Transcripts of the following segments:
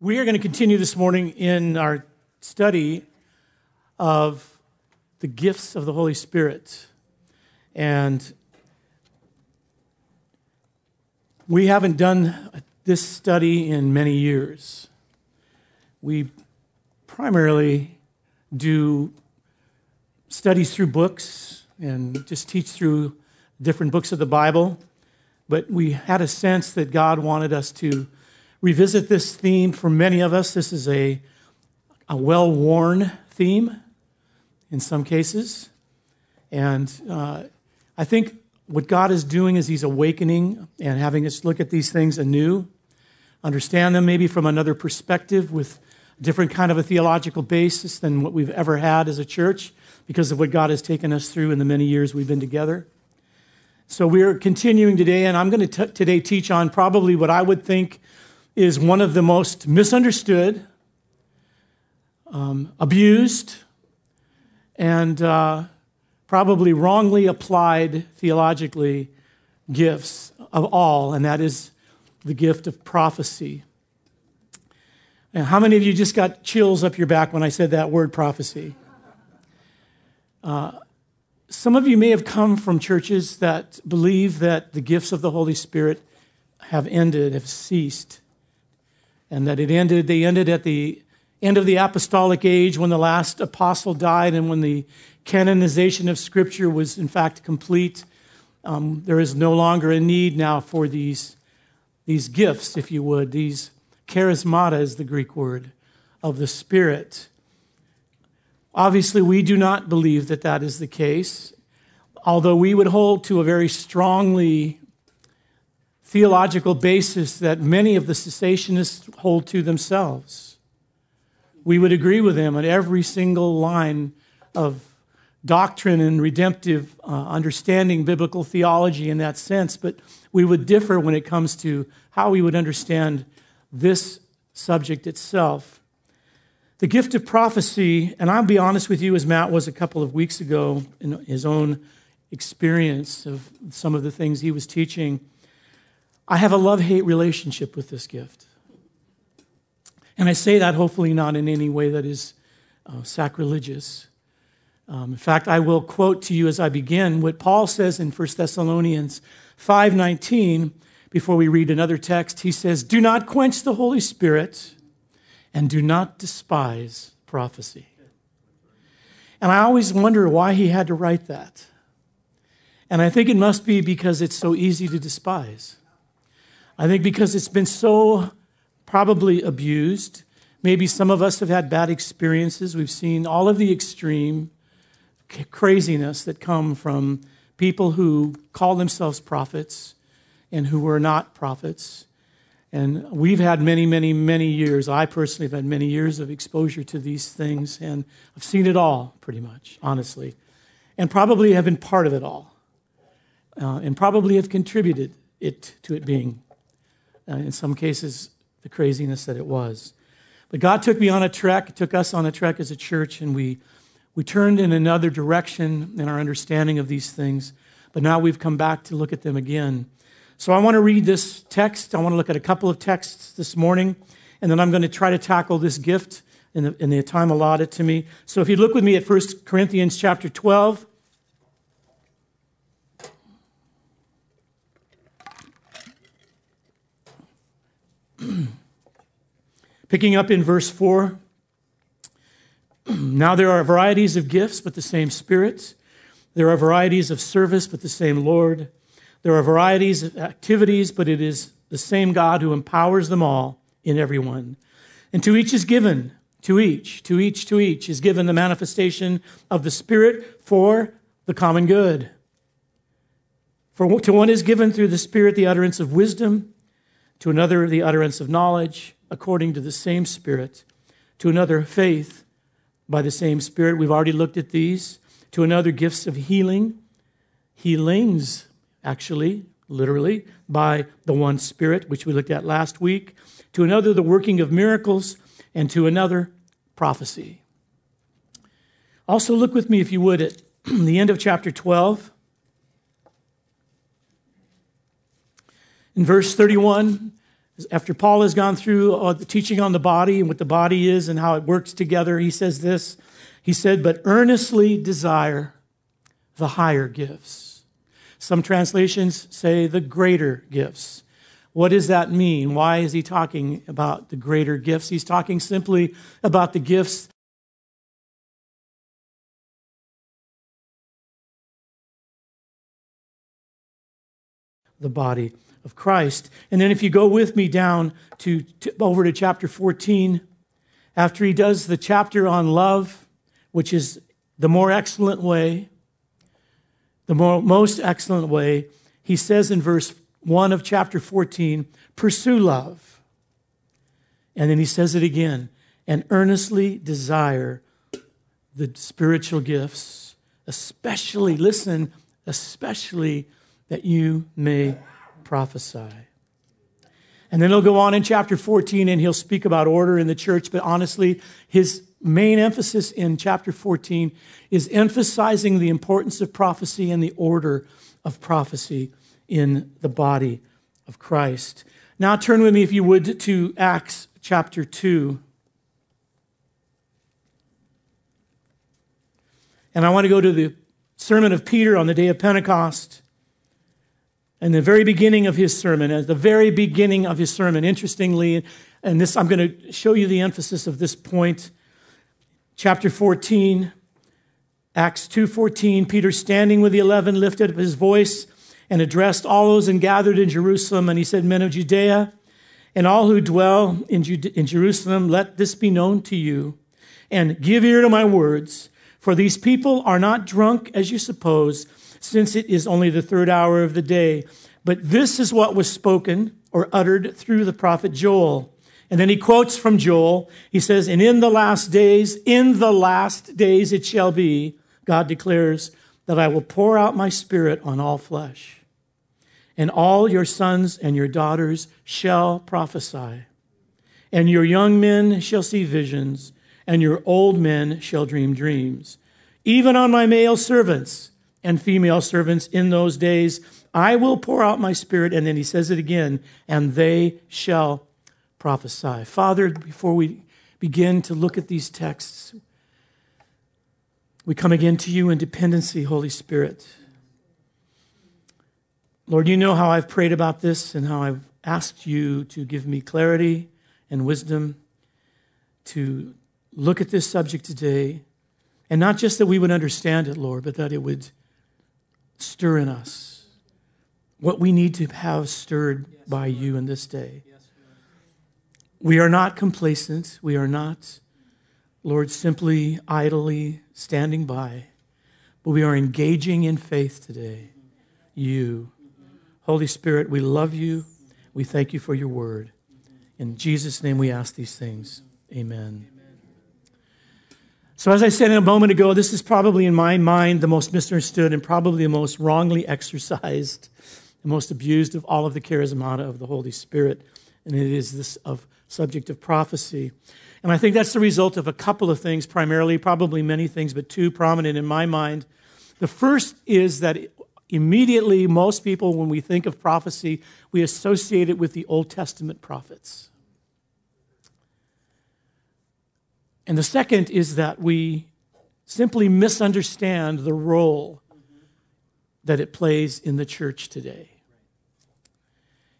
We are going to continue this morning in our study of the gifts of the Holy Spirit. And we haven't done this study in many years. We primarily do studies through books and just teach through different books of the Bible. But we had a sense that God wanted us to revisit this theme for many of us. This is a, a well worn theme in some cases. And uh, I think what God is doing is He's awakening and having us look at these things anew, understand them maybe from another perspective with a different kind of a theological basis than what we've ever had as a church because of what God has taken us through in the many years we've been together. So we're continuing today, and I'm going to t- today teach on probably what I would think is one of the most misunderstood, um, abused, and uh, probably wrongly applied theologically gifts of all, and that is the gift of prophecy. How many of you just got chills up your back when I said that word prophecy? Uh, some of you may have come from churches that believe that the gifts of the Holy Spirit have ended, have ceased and that it ended, they ended at the end of the apostolic age when the last apostle died and when the canonization of Scripture was in fact complete. Um, there is no longer a need now for these, these gifts, if you would. These charismata is the Greek word of the Spirit. Obviously, we do not believe that that is the case, although we would hold to a very strongly theological basis that many of the cessationists hold to themselves. We would agree with them on every single line of doctrine and redemptive uh, understanding biblical theology in that sense, but we would differ when it comes to how we would understand this subject itself. The gift of prophecy, and I'll be honest with you, as Matt was a couple of weeks ago in his own experience of some of the things he was teaching I have a love hate relationship with this gift. And I say that hopefully not in any way that is uh, sacrilegious. Um, in fact, I will quote to you as I begin what Paul says in 1 Thessalonians 5:19 before we read another text. He says, "Do not quench the Holy Spirit and do not despise prophecy." And I always wonder why he had to write that. And I think it must be because it's so easy to despise. I think because it's been so probably abused. Maybe some of us have had bad experiences. We've seen all of the extreme craziness that come from people who call themselves prophets and who were not prophets. And we've had many, many, many years. I personally have had many years of exposure to these things, and I've seen it all pretty much, honestly, and probably have been part of it all, uh, and probably have contributed it to it being uh, in some cases, the craziness that it was. But God took me on a trek, took us on a trek as a church, and we, we turned in another direction in our understanding of these things. But now we've come back to look at them again. So I want to read this text. I want to look at a couple of texts this morning, and then I'm going to try to tackle this gift in the, in the time allotted to me. So if you look with me at 1 Corinthians chapter 12, Picking up in verse 4 Now there are varieties of gifts, but the same Spirit. There are varieties of service, but the same Lord. There are varieties of activities, but it is the same God who empowers them all in everyone. And to each is given, to each, to each, to each is given the manifestation of the Spirit for the common good. For to one is given through the Spirit the utterance of wisdom to another the utterance of knowledge according to the same Spirit, to another faith by the same Spirit. We've already looked at these. To another gifts of healing, healings, actually, literally, by the one Spirit, which we looked at last week. To another, the working of miracles, and to another, prophecy. Also, look with me, if you would, at the end of chapter 12. In verse 31, After Paul has gone through uh, the teaching on the body and what the body is and how it works together, he says this. He said, But earnestly desire the higher gifts. Some translations say the greater gifts. What does that mean? Why is he talking about the greater gifts? He's talking simply about the gifts the body of Christ. And then if you go with me down to, to, over to chapter 14, after he does the chapter on love, which is the more excellent way, the more, most excellent way, he says in verse 1 of chapter 14, pursue love. And then he says it again, and earnestly desire the spiritual gifts, especially, listen, especially that you may prophesy. And then he'll go on in chapter 14 and he'll speak about order in the church, but honestly, his main emphasis in chapter 14 is emphasizing the importance of prophecy and the order of prophecy in the body of Christ. Now, turn with me, if you would, to Acts chapter 2. And I want to go to the sermon of Peter on the day of Pentecost. And the very beginning of his sermon, at the very beginning of his sermon, interestingly, and this I'm going to show you the emphasis of this point. Chapter 14, Acts 2:14, Peter standing with the 11 lifted up his voice and addressed all those and gathered in Jerusalem and he said, "Men of Judea, and all who dwell in, in Jerusalem, let this be known to you, and give ear to my words, for these people are not drunk as you suppose." Since it is only the third hour of the day. But this is what was spoken or uttered through the prophet Joel. And then he quotes from Joel. He says, And in the last days, in the last days it shall be, God declares, that I will pour out my spirit on all flesh. And all your sons and your daughters shall prophesy. And your young men shall see visions, and your old men shall dream dreams. Even on my male servants and female servants in those days. I will pour out my spirit. And then he says it again, and they shall prophesy. Father, before we begin to look at these texts, we come again to you in dependency, Holy Spirit. Lord, you know how I've prayed about this and how I've asked you to give me clarity and wisdom to look at this subject today. And not just that we would understand it, Lord, but that it would stir in us what we need to have stirred by you in this day. We are not complacent. We are not, Lord, simply idly standing by, but we are engaging in faith today. You. Holy Spirit, we love you. We thank you for your word. In Jesus' name we ask these things. Amen. So, as I said a moment ago, this is probably in my mind the most misunderstood and probably the most wrongly exercised, the most abused of all of the charismata of the Holy Spirit. And it is this of subject of prophecy. And I think that's the result of a couple of things, primarily, probably many things, but two prominent in my mind. The first is that immediately, most people, when we think of prophecy, we associate it with the Old Testament prophets. And the second is that we simply misunderstand the role that it plays in the church today.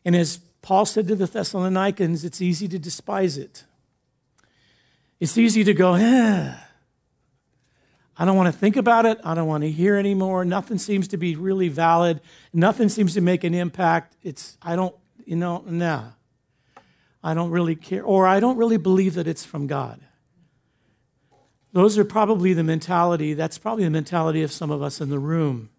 And as Paul said to the Thessalonians, it's easy to despise it. It's easy to go, eh, I don't want to think about it. I don't want to hear anymore. Nothing seems to be really valid. Nothing seems to make an impact. It's, I don't, you know, nah. I don't really care. Or I don't really believe that it's from God. Those are probably the mentality, that's probably the mentality of some of us in the room.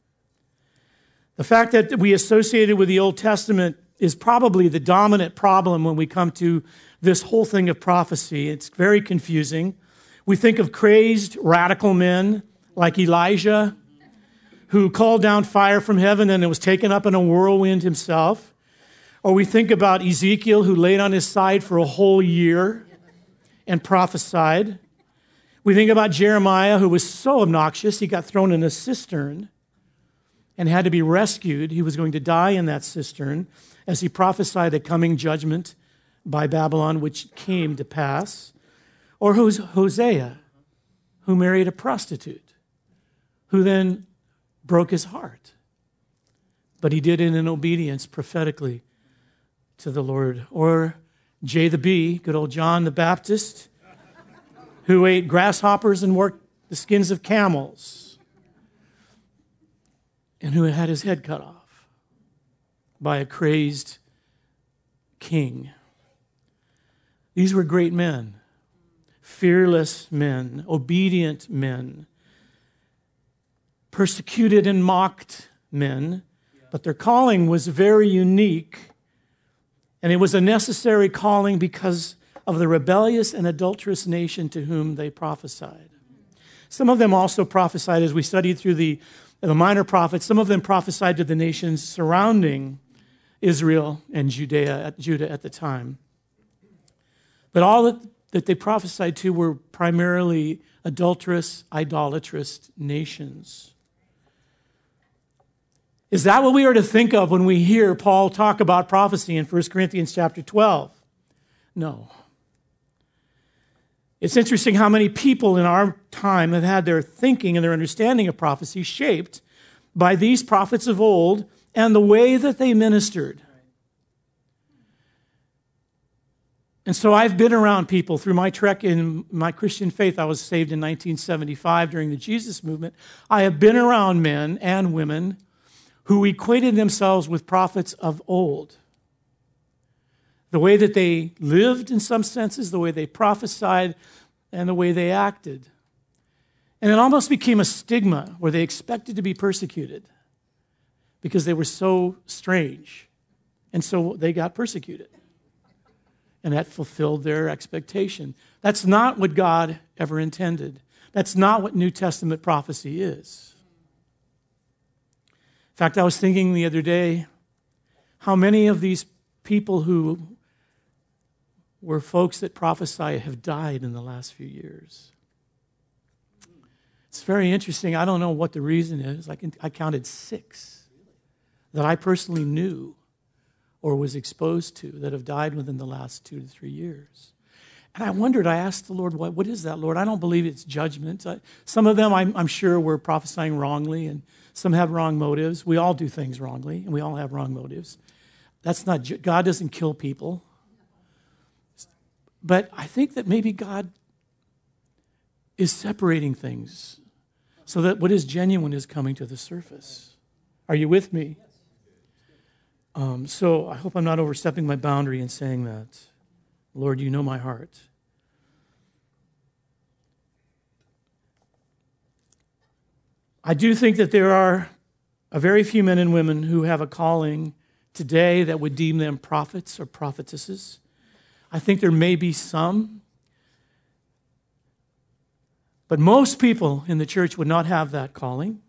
The fact that we associate it with the Old Testament is probably the dominant problem when we come to this whole thing of prophecy. It's very confusing. We think of crazed, radical men like Elijah, who called down fire from heaven and it was taken up in a whirlwind himself. Or we think about Ezekiel, who laid on his side for a whole year and prophesied. We think about Jeremiah, who was so obnoxious, he got thrown in a cistern and had to be rescued. He was going to die in that cistern as he prophesied a coming judgment by Babylon, which came to pass. Or who's Hosea, who married a prostitute, who then broke his heart. But he did it in obedience prophetically to the Lord. Or J the B, good old John the Baptist, who ate grasshoppers and worked the skins of camels, and who had his head cut off by a crazed king. These were great men, fearless men, obedient men, persecuted and mocked men, but their calling was very unique. And it was a necessary calling because of the rebellious and adulterous nation to whom they prophesied. Some of them also prophesied, as we studied through the, the minor prophets, some of them prophesied to the nations surrounding Israel and Judea, Judah at the time. But all that, that they prophesied to were primarily adulterous, idolatrous nations. Is that what we are to think of when we hear Paul talk about prophecy in 1 Corinthians chapter 12? No. It's interesting how many people in our time have had their thinking and their understanding of prophecy shaped by these prophets of old and the way that they ministered. And so I've been around people through my trek in my Christian faith. I was saved in 1975 during the Jesus movement. I have been around men and women who equated themselves with prophets of old. The way that they lived, in some senses, the way they prophesied, and the way they acted. And it almost became a stigma where they expected to be persecuted because they were so strange. And so they got persecuted. And that fulfilled their expectation. That's not what God ever intended. That's not what New Testament prophecy is In fact, I was thinking the other day how many of these people who were folks that prophesy have died in the last few years. It's very interesting. I don't know what the reason is. I, can, I counted six that I personally knew or was exposed to that have died within the last two to three years. And I wondered, I asked the Lord, what, what is that, Lord? I don't believe it's judgment. I, some of them, I'm, I'm sure, were prophesying wrongly, and some have wrong motives. We all do things wrongly, and we all have wrong motives. That's not, God doesn't kill people. But I think that maybe God is separating things so that what is genuine is coming to the surface. Are you with me? Um, so I hope I'm not overstepping my boundary in saying that. Lord, you know my heart. I do think that there are a very few men and women who have a calling today that would deem them prophets or prophetesses. I think there may be some, but most people in the church would not have that calling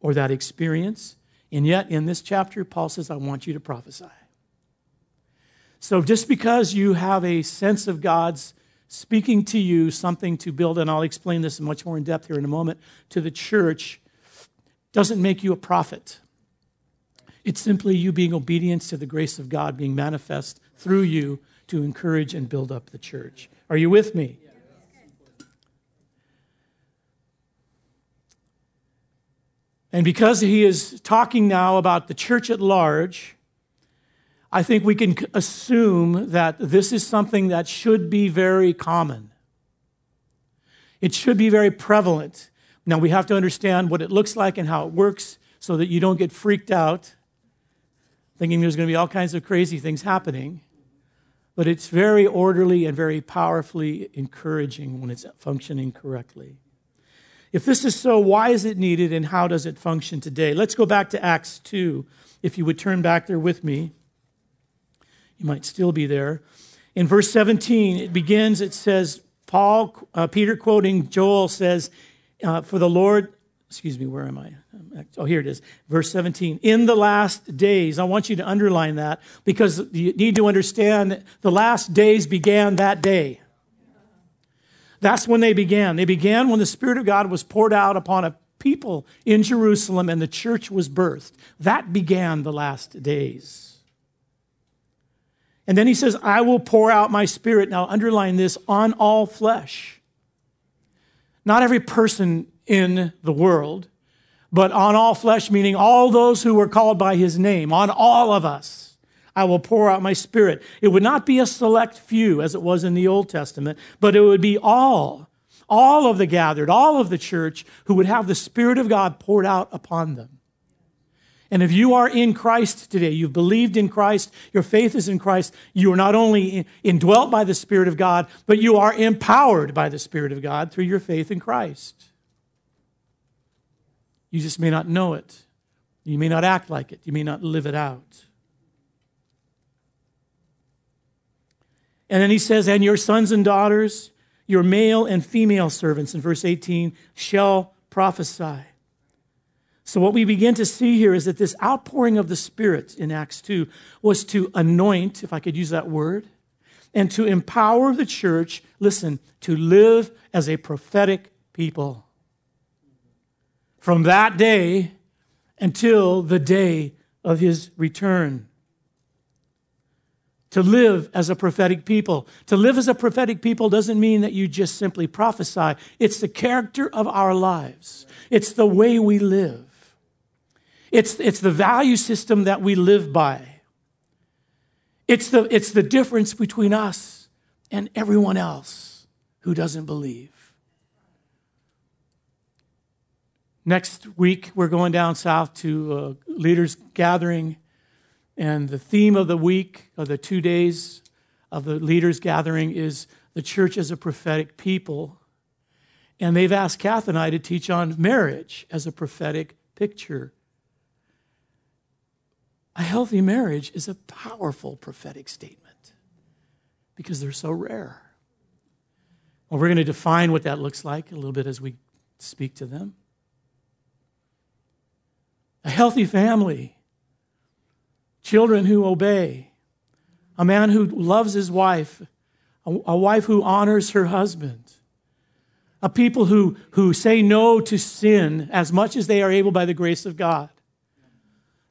or that experience. And yet, in this chapter, Paul says, I want you to prophesy. So, just because you have a sense of God's speaking to you something to build, and I'll explain this much more in depth here in a moment, to the church doesn't make you a prophet. It's simply you being obedient to the grace of God being manifest through you to encourage and build up the church. Are you with me? And because he is talking now about the church at large, I think we can assume that this is something that should be very common. It should be very prevalent. Now, we have to understand what it looks like and how it works so that you don't get freaked out thinking there's going to be all kinds of crazy things happening. But it's very orderly and very powerfully encouraging when it's functioning correctly. If this is so, why is it needed and how does it function today? Let's go back to Acts 2, if you would turn back there with me. You might still be there. In verse 17, it begins, it says, Paul, uh, Peter quoting Joel says, uh, For the Lord, excuse me, where am I? Oh, here it is. Verse 17. In the last days, I want you to underline that because you need to understand the last days began that day. That's when they began. They began when the Spirit of God was poured out upon a people in Jerusalem and the church was birthed. That began the last days. And then he says, I will pour out my spirit. Now, underline this on all flesh. Not every person in the world, but on all flesh, meaning all those who were called by his name, on all of us. I will pour out my spirit. It would not be a select few as it was in the Old Testament, but it would be all, all of the gathered, all of the church who would have the Spirit of God poured out upon them. And if you are in Christ today, you've believed in Christ, your faith is in Christ, you are not only indwelt by the Spirit of God, but you are empowered by the Spirit of God through your faith in Christ. You just may not know it. You may not act like it. You may not live it out. And then he says, And your sons and daughters, your male and female servants, in verse 18, shall prophesy. So, what we begin to see here is that this outpouring of the Spirit in Acts 2 was to anoint, if I could use that word, and to empower the church, listen, to live as a prophetic people. From that day until the day of his return. To live as a prophetic people. To live as a prophetic people doesn't mean that you just simply prophesy, it's the character of our lives, it's the way we live. It's, it's the value system that we live by. It's the, it's the difference between us and everyone else who doesn't believe. Next week, we're going down south to a leaders' gathering, and the theme of the week, of the two days of the leaders' gathering, is the church as a prophetic people. And they've asked Kath and I to teach on marriage as a prophetic picture a healthy marriage is a powerful prophetic statement because they're so rare. Well, we're going to define what that looks like a little bit as we speak to them. Healthy family, children who obey, a man who loves his wife, a, a wife who honors her husband, a people who, who say no to sin as much as they are able by the grace of God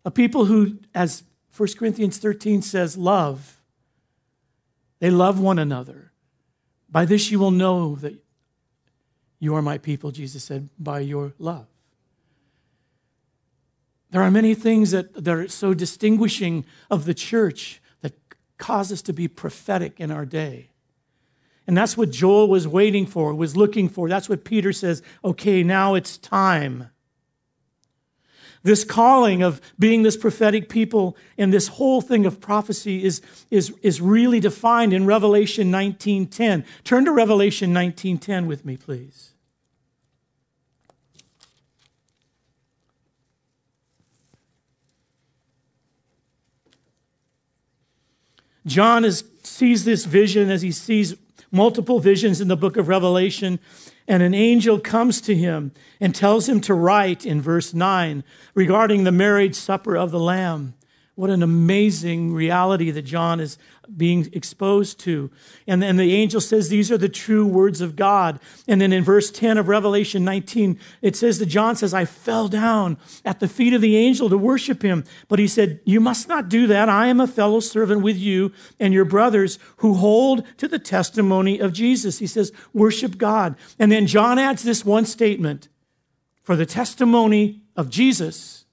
a people who, as 1 Corinthians 13 says, love. They love one another. By this you will know that you are my people, Jesus said, by your love. There are many things that, that are so distinguishing of the church that cause us to be prophetic in our day. And that's what Joel was waiting for, was looking for. That's what Peter says, okay, now it's time. This calling of being this prophetic people and this whole thing of prophecy is, is, is really defined in Revelation 19.10. Turn to Revelation 19.10 with me, please. John is, sees this vision as he sees multiple visions in the book of Revelation. And an angel comes to him and tells him to write in verse 9 regarding the marriage supper of the Lamb. What an amazing reality that John is being exposed to. And then the angel says, These are the true words of God. And then in verse 10 of Revelation 19, it says that John says, I fell down at the feet of the angel to worship him. But he said, You must not do that. I am a fellow servant with you and your brothers who hold to the testimony of Jesus. He says, Worship God. And then John adds this one statement For the testimony of Jesus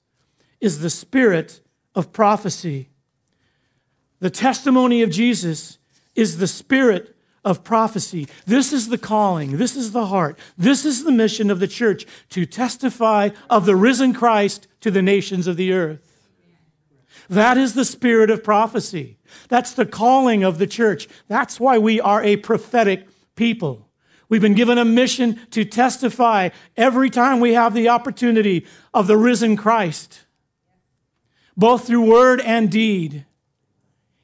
is the spirit of prophecy. The testimony of Jesus is the spirit of prophecy. This is the calling. This is the heart. This is the mission of the church to testify of the risen Christ to the nations of the earth. That is the spirit of prophecy. That's the calling of the church. That's why we are a prophetic people. We've been given a mission to testify every time we have the opportunity of the risen Christ both through word and deed,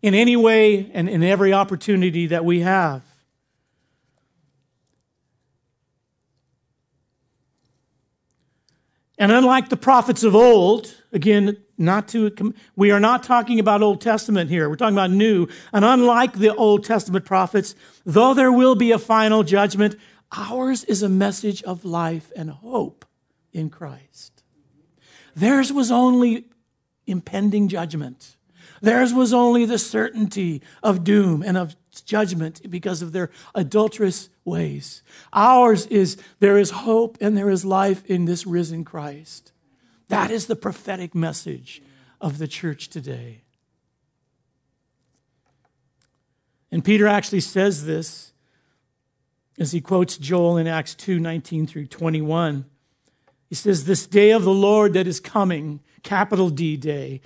in any way and in every opportunity that we have. And unlike the prophets of old, again, not to, we are not talking about Old Testament here. We're talking about New. And unlike the Old Testament prophets, though there will be a final judgment, ours is a message of life and hope in Christ. Theirs was only impending judgment. Theirs was only the certainty of doom and of judgment because of their adulterous ways. Ours is there is hope and there is life in this risen Christ. That is the prophetic message of the church today. And Peter actually says this as he quotes Joel in Acts 2 19 through 21. He says, This day of the Lord that is coming, capital D day,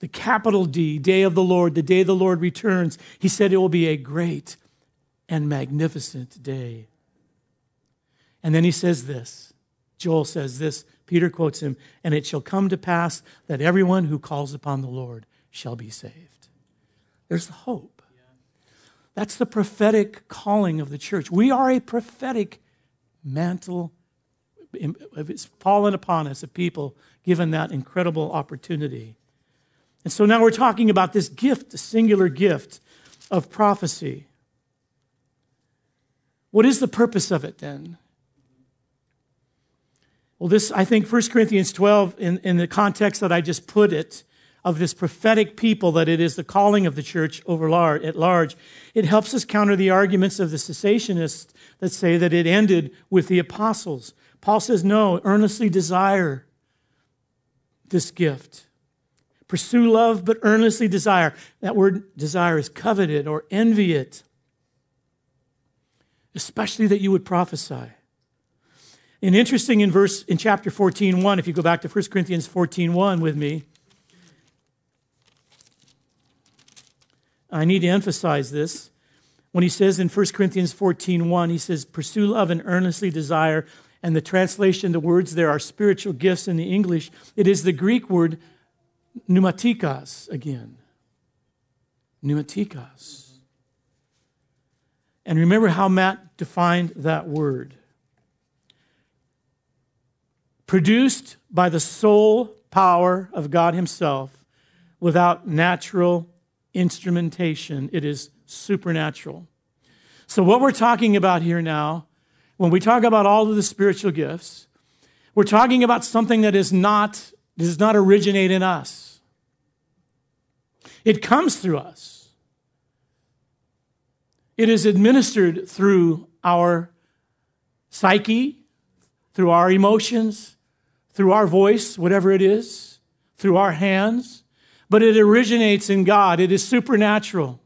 the capital D, day of the Lord, the day the Lord returns, he said it will be a great and magnificent day. And then he says this Joel says this, Peter quotes him, and it shall come to pass that everyone who calls upon the Lord shall be saved. There's the hope. That's the prophetic calling of the church. We are a prophetic mantle. It's fallen upon us, a people given that incredible opportunity. And so now we're talking about this gift, the singular gift of prophecy. What is the purpose of it then? Well, this, I think 1 Corinthians 12, in, in the context that I just put it, of this prophetic people, that it is the calling of the church over large, at large, it helps us counter the arguments of the cessationists that say that it ended with the apostles. Paul says, no, earnestly desire this gift. Pursue love, but earnestly desire. That word desire is coveted or envy it, especially that you would prophesy. And interesting in verse in chapter 14, 1, if you go back to 1 Corinthians 14, 1 with me, I need to emphasize this. When he says in 1 Corinthians 14, 1, he says, pursue love and earnestly desire. And the translation, the words there are spiritual gifts in the English. It is the Greek word pneumatikos again. Pneumatikos. And remember how Matt defined that word. Produced by the sole power of God Himself without natural instrumentation, it is supernatural. So, what we're talking about here now, when we talk about all of the spiritual gifts, we're talking about something that is not does not originate in us. It comes through us. It is administered through our psyche, through our emotions, through our voice, whatever it is, through our hands, but it originates in God. It is supernatural.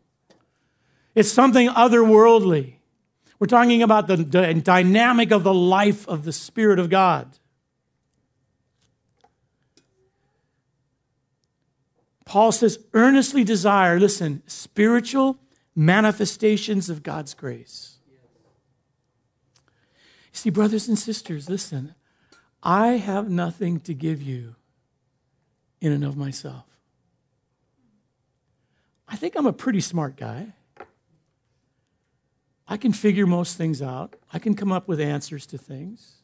It's something otherworldly. We're talking about the, the dynamic of the life of the Spirit of God. Paul says, earnestly desire, listen, spiritual manifestations of God's grace. You see, brothers and sisters, listen, I have nothing to give you in and of myself. I think I'm a pretty smart guy. I can figure most things out. I can come up with answers to things.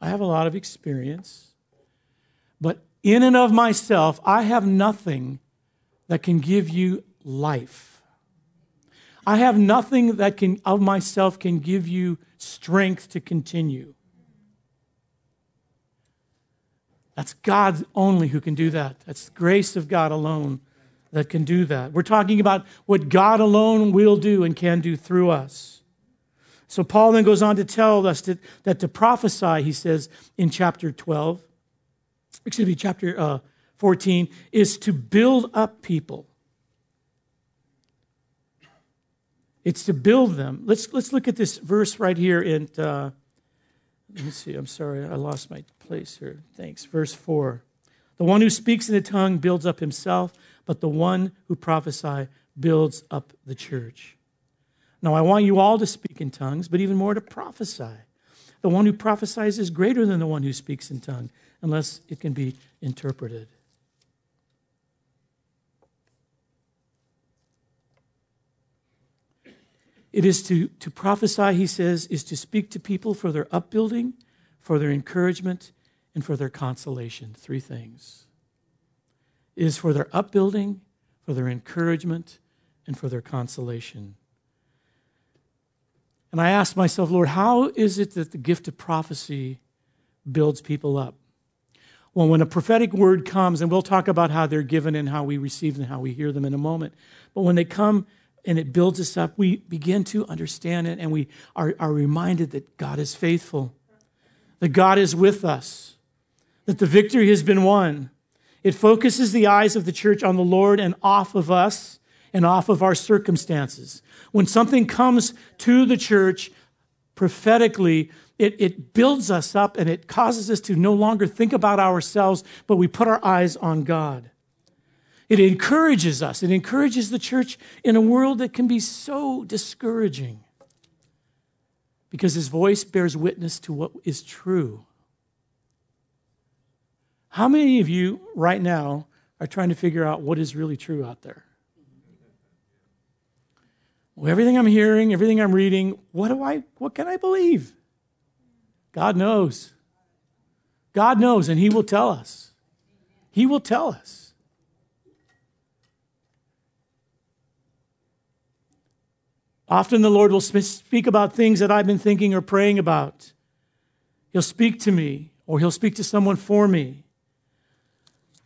I have a lot of experience. But in and of myself, I have nothing that can give you life. I have nothing that can of myself can give you strength to continue. That's God only who can do that. That's the grace of God alone that can do that. We're talking about what God alone will do and can do through us. So Paul then goes on to tell us that, that to prophesy, he says in chapter 12, excuse me, chapter uh, 14, is to build up people. It's to build them. Let's, let's look at this verse right here in, uh, let me see, I'm sorry, I lost my place here. Thanks. Verse 4. The one who speaks in a tongue builds up himself, but the one who prophesies builds up the church. Now, I want you all to speak in tongues, but even more to prophesy. The one who prophesies is greater than the one who speaks in tongue, unless it can be interpreted. It is to, to prophesy, he says, is to speak to people for their upbuilding, for their encouragement, and for their consolation. Three things. It is for their upbuilding, for their encouragement, and for their consolation. And I asked myself, Lord, how is it that the gift of prophecy builds people up? Well, when a prophetic word comes, and we'll talk about how they're given and how we receive them and how we hear them in a moment, but when they come and it builds us up, we begin to understand it and we are, are reminded that God is faithful, that God is with us, that the victory has been won. It focuses the eyes of the church on the Lord and off of us and off of our circumstances. When something comes to the church prophetically, it, it builds us up and it causes us to no longer think about ourselves, but we put our eyes on God. It encourages us. It encourages the church in a world that can be so discouraging because his voice bears witness to what is true. How many of you right now are trying to figure out what is really true out there? Well, everything I'm hearing, everything I'm reading, what do I what can I believe? God knows. God knows and he will tell us. He will tell us. Often the Lord will speak about things that I've been thinking or praying about. He'll speak to me, or He'll speak to someone for me.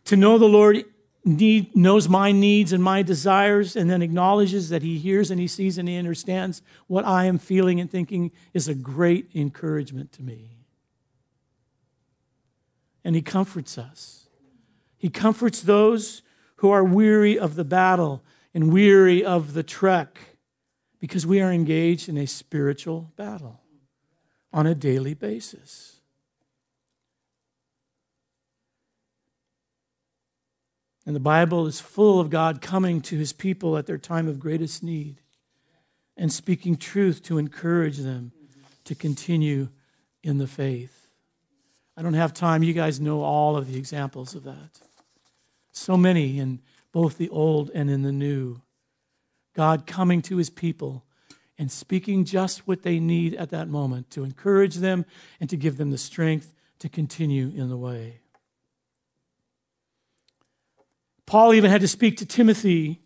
To know the Lord need, knows my needs and my desires, and then acknowledges that He hears and He sees and He understands what I am feeling and thinking is a great encouragement to me. And He comforts us. He comforts those who are weary of the battle and weary of the trek because we are engaged in a spiritual battle on a daily basis. And the Bible is full of God coming to his people at their time of greatest need and speaking truth to encourage them to continue in the faith. I don't have time. You guys know all of the examples of that. So many in both the old and in the new. God coming to his people and speaking just what they need at that moment to encourage them and to give them the strength to continue in the way. Paul even had to speak to Timothy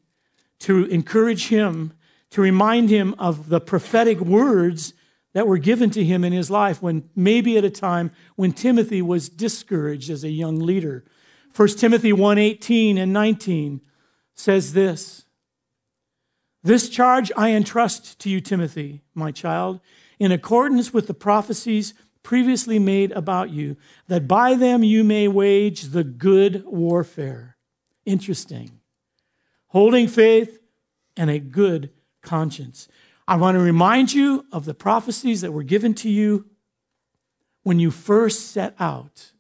to encourage him, to remind him of the prophetic words that were given to him in his life when maybe at a time when Timothy was discouraged as a young leader. 1 Timothy 1:18 and 19 says this: this charge I entrust to you, Timothy, my child, in accordance with the prophecies previously made about you, that by them you may wage the good warfare. Interesting. Holding faith and a good conscience. I want to remind you of the prophecies that were given to you when you first set out,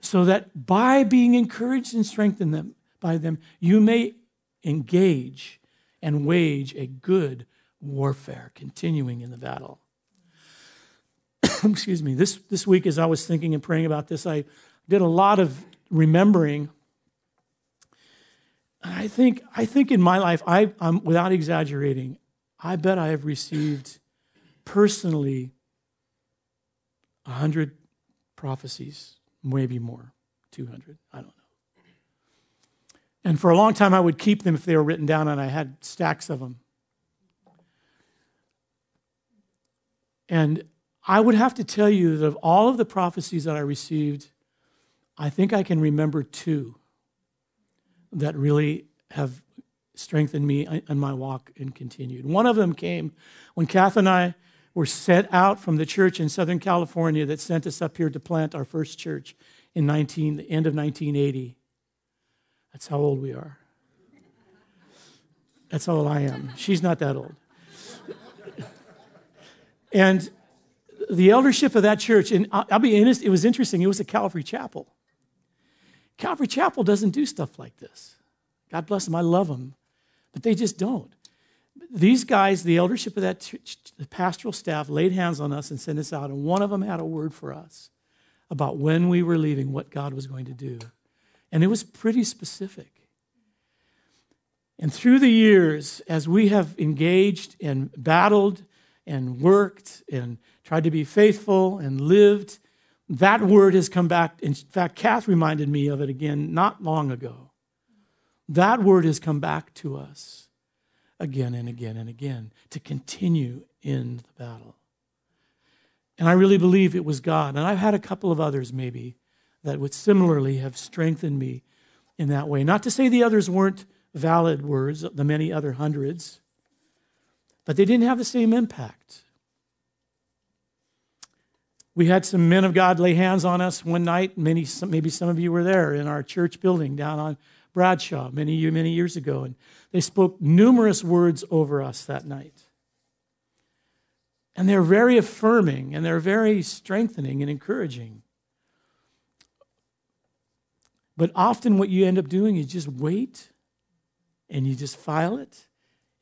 so that by being encouraged and strengthened them, by them, you may engage and wage a good warfare, continuing in the battle. Excuse me. This, this week, as I was thinking and praying about this, I did a lot of remembering. I think, I think in my life, I, I'm, without exaggerating, I bet I have received personally a hundred prophecies, maybe more, 200. I don't know. And for a long time, I would keep them if they were written down, and I had stacks of them. And I would have to tell you that of all of the prophecies that I received, I think I can remember two that really have strengthened me in my walk and continued. One of them came when Kath and I were sent out from the church in Southern California that sent us up here to plant our first church in 19, the end of 1980. That's how old we are. That's how old I am. She's not that old. And the eldership of that church, and I'll be honest, it was interesting. It was a Calvary Chapel. Calvary Chapel doesn't do stuff like this. God bless them. I love them. But they just don't. These guys, the eldership of that church, the pastoral staff, laid hands on us and sent us out. And one of them had a word for us about when we were leaving, what God was going to do. And it was pretty specific. And through the years, as we have engaged and battled and worked and tried to be faithful and lived, that word has come back. In fact, Kath reminded me of it again not long ago. That word has come back to us again and again and again to continue in the battle. And I really believe it was God. And I've had a couple of others maybe that would similarly have strengthened me in that way. Not to say the others weren't valid words, the many other hundreds, but they didn't have the same impact. We had some men of God lay hands on us one night. Many, maybe some of you were there in our church building down on Bradshaw many, many years ago, and they spoke numerous words over us that night. And they're very affirming and they're very strengthening and encouraging. But often, what you end up doing is just wait and you just file it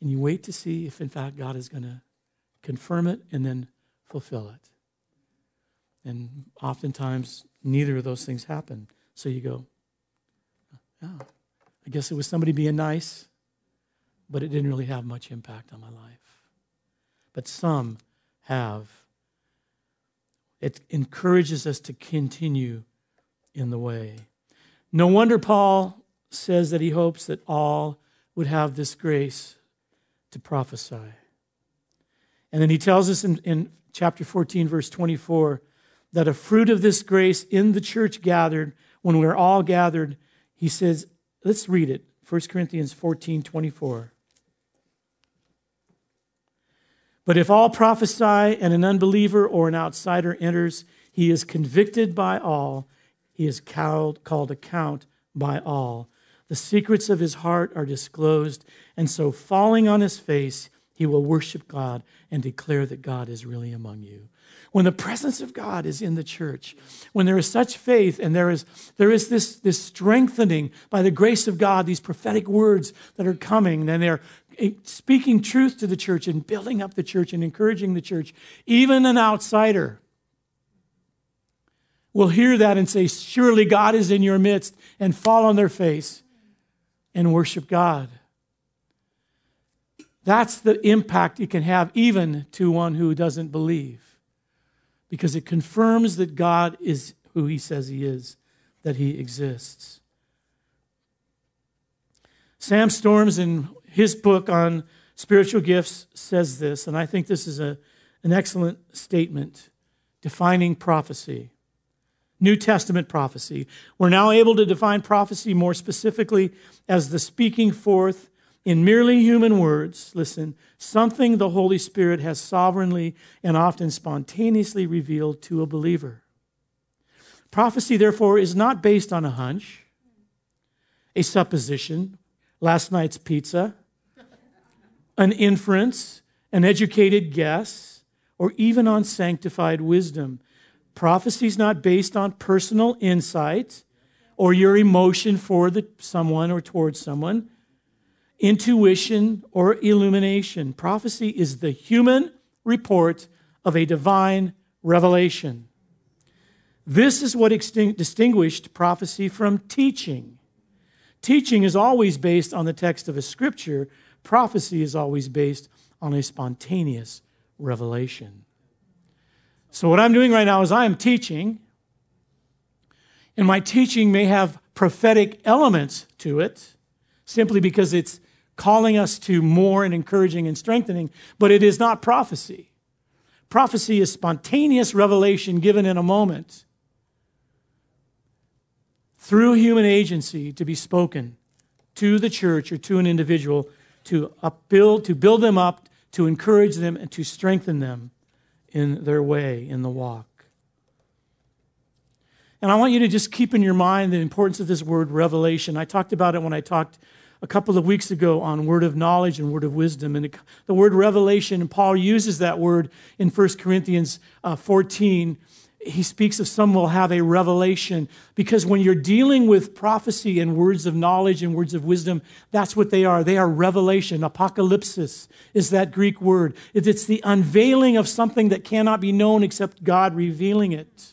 and you wait to see if, in fact, God is going to confirm it and then fulfill it. And oftentimes, neither of those things happen. So you go, oh, I guess it was somebody being nice, but it didn't really have much impact on my life. But some have. It encourages us to continue in the way. No wonder Paul says that he hopes that all would have this grace to prophesy. And then he tells us in, in chapter 14, verse 24, that a fruit of this grace in the church gathered, when we're all gathered, he says, let's read it 1 Corinthians 14, 24. But if all prophesy and an unbeliever or an outsider enters, he is convicted by all he is called, called account by all. The secrets of his heart are disclosed, and so falling on his face, he will worship God and declare that God is really among you. When the presence of God is in the church, when there is such faith and there is, there is this, this strengthening by the grace of God, these prophetic words that are coming, and they're eh, speaking truth to the church and building up the church and encouraging the church, even an outsider will hear that and say, Surely God is in your midst, and fall on their face and worship God. That's the impact it can have even to one who doesn't believe, because it confirms that God is who he says he is, that he exists. Sam Storms, in his book on spiritual gifts, says this, and I think this is a, an excellent statement defining prophecy. New Testament prophecy. We're now able to define prophecy more specifically as the speaking forth in merely human words, listen, something the Holy Spirit has sovereignly and often spontaneously revealed to a believer. Prophecy, therefore, is not based on a hunch, a supposition, last night's pizza, an inference, an educated guess, or even on sanctified wisdom. Prophecy is not based on personal insight or your emotion for the, someone or towards someone, intuition or illumination. Prophecy is the human report of a divine revelation. This is what distinguished prophecy from teaching. Teaching is always based on the text of a scripture, prophecy is always based on a spontaneous revelation. So, what I'm doing right now is I am teaching, and my teaching may have prophetic elements to it simply because it's calling us to more and encouraging and strengthening, but it is not prophecy. Prophecy is spontaneous revelation given in a moment through human agency to be spoken to the church or to an individual to upbuild, to build them up, to encourage them, and to strengthen them in their way, in the walk. And I want you to just keep in your mind the importance of this word revelation. I talked about it when I talked a couple of weeks ago on word of knowledge and word of wisdom. And the word revelation, and Paul uses that word in 1 Corinthians uh, 14 he speaks of some will have a revelation because when you're dealing with prophecy and words of knowledge and words of wisdom, that's what they are. They are revelation. Apocalypsis is that Greek word. It's the unveiling of something that cannot be known except God revealing it.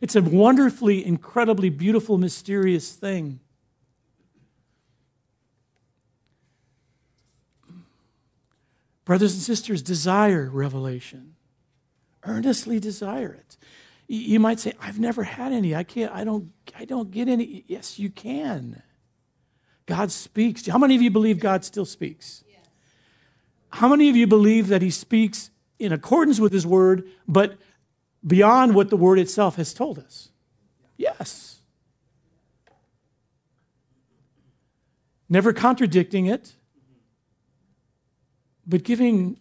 It's a wonderfully, incredibly beautiful, mysterious thing. Brothers and sisters, desire revelation earnestly desire it. You might say, I've never had any. I can't, I don't, I don't get any. Yes, you can. God speaks. How many of you believe God still speaks? How many of you believe that He speaks in accordance with His word, but beyond what the word itself has told us? Yes. Never contradicting it, but giving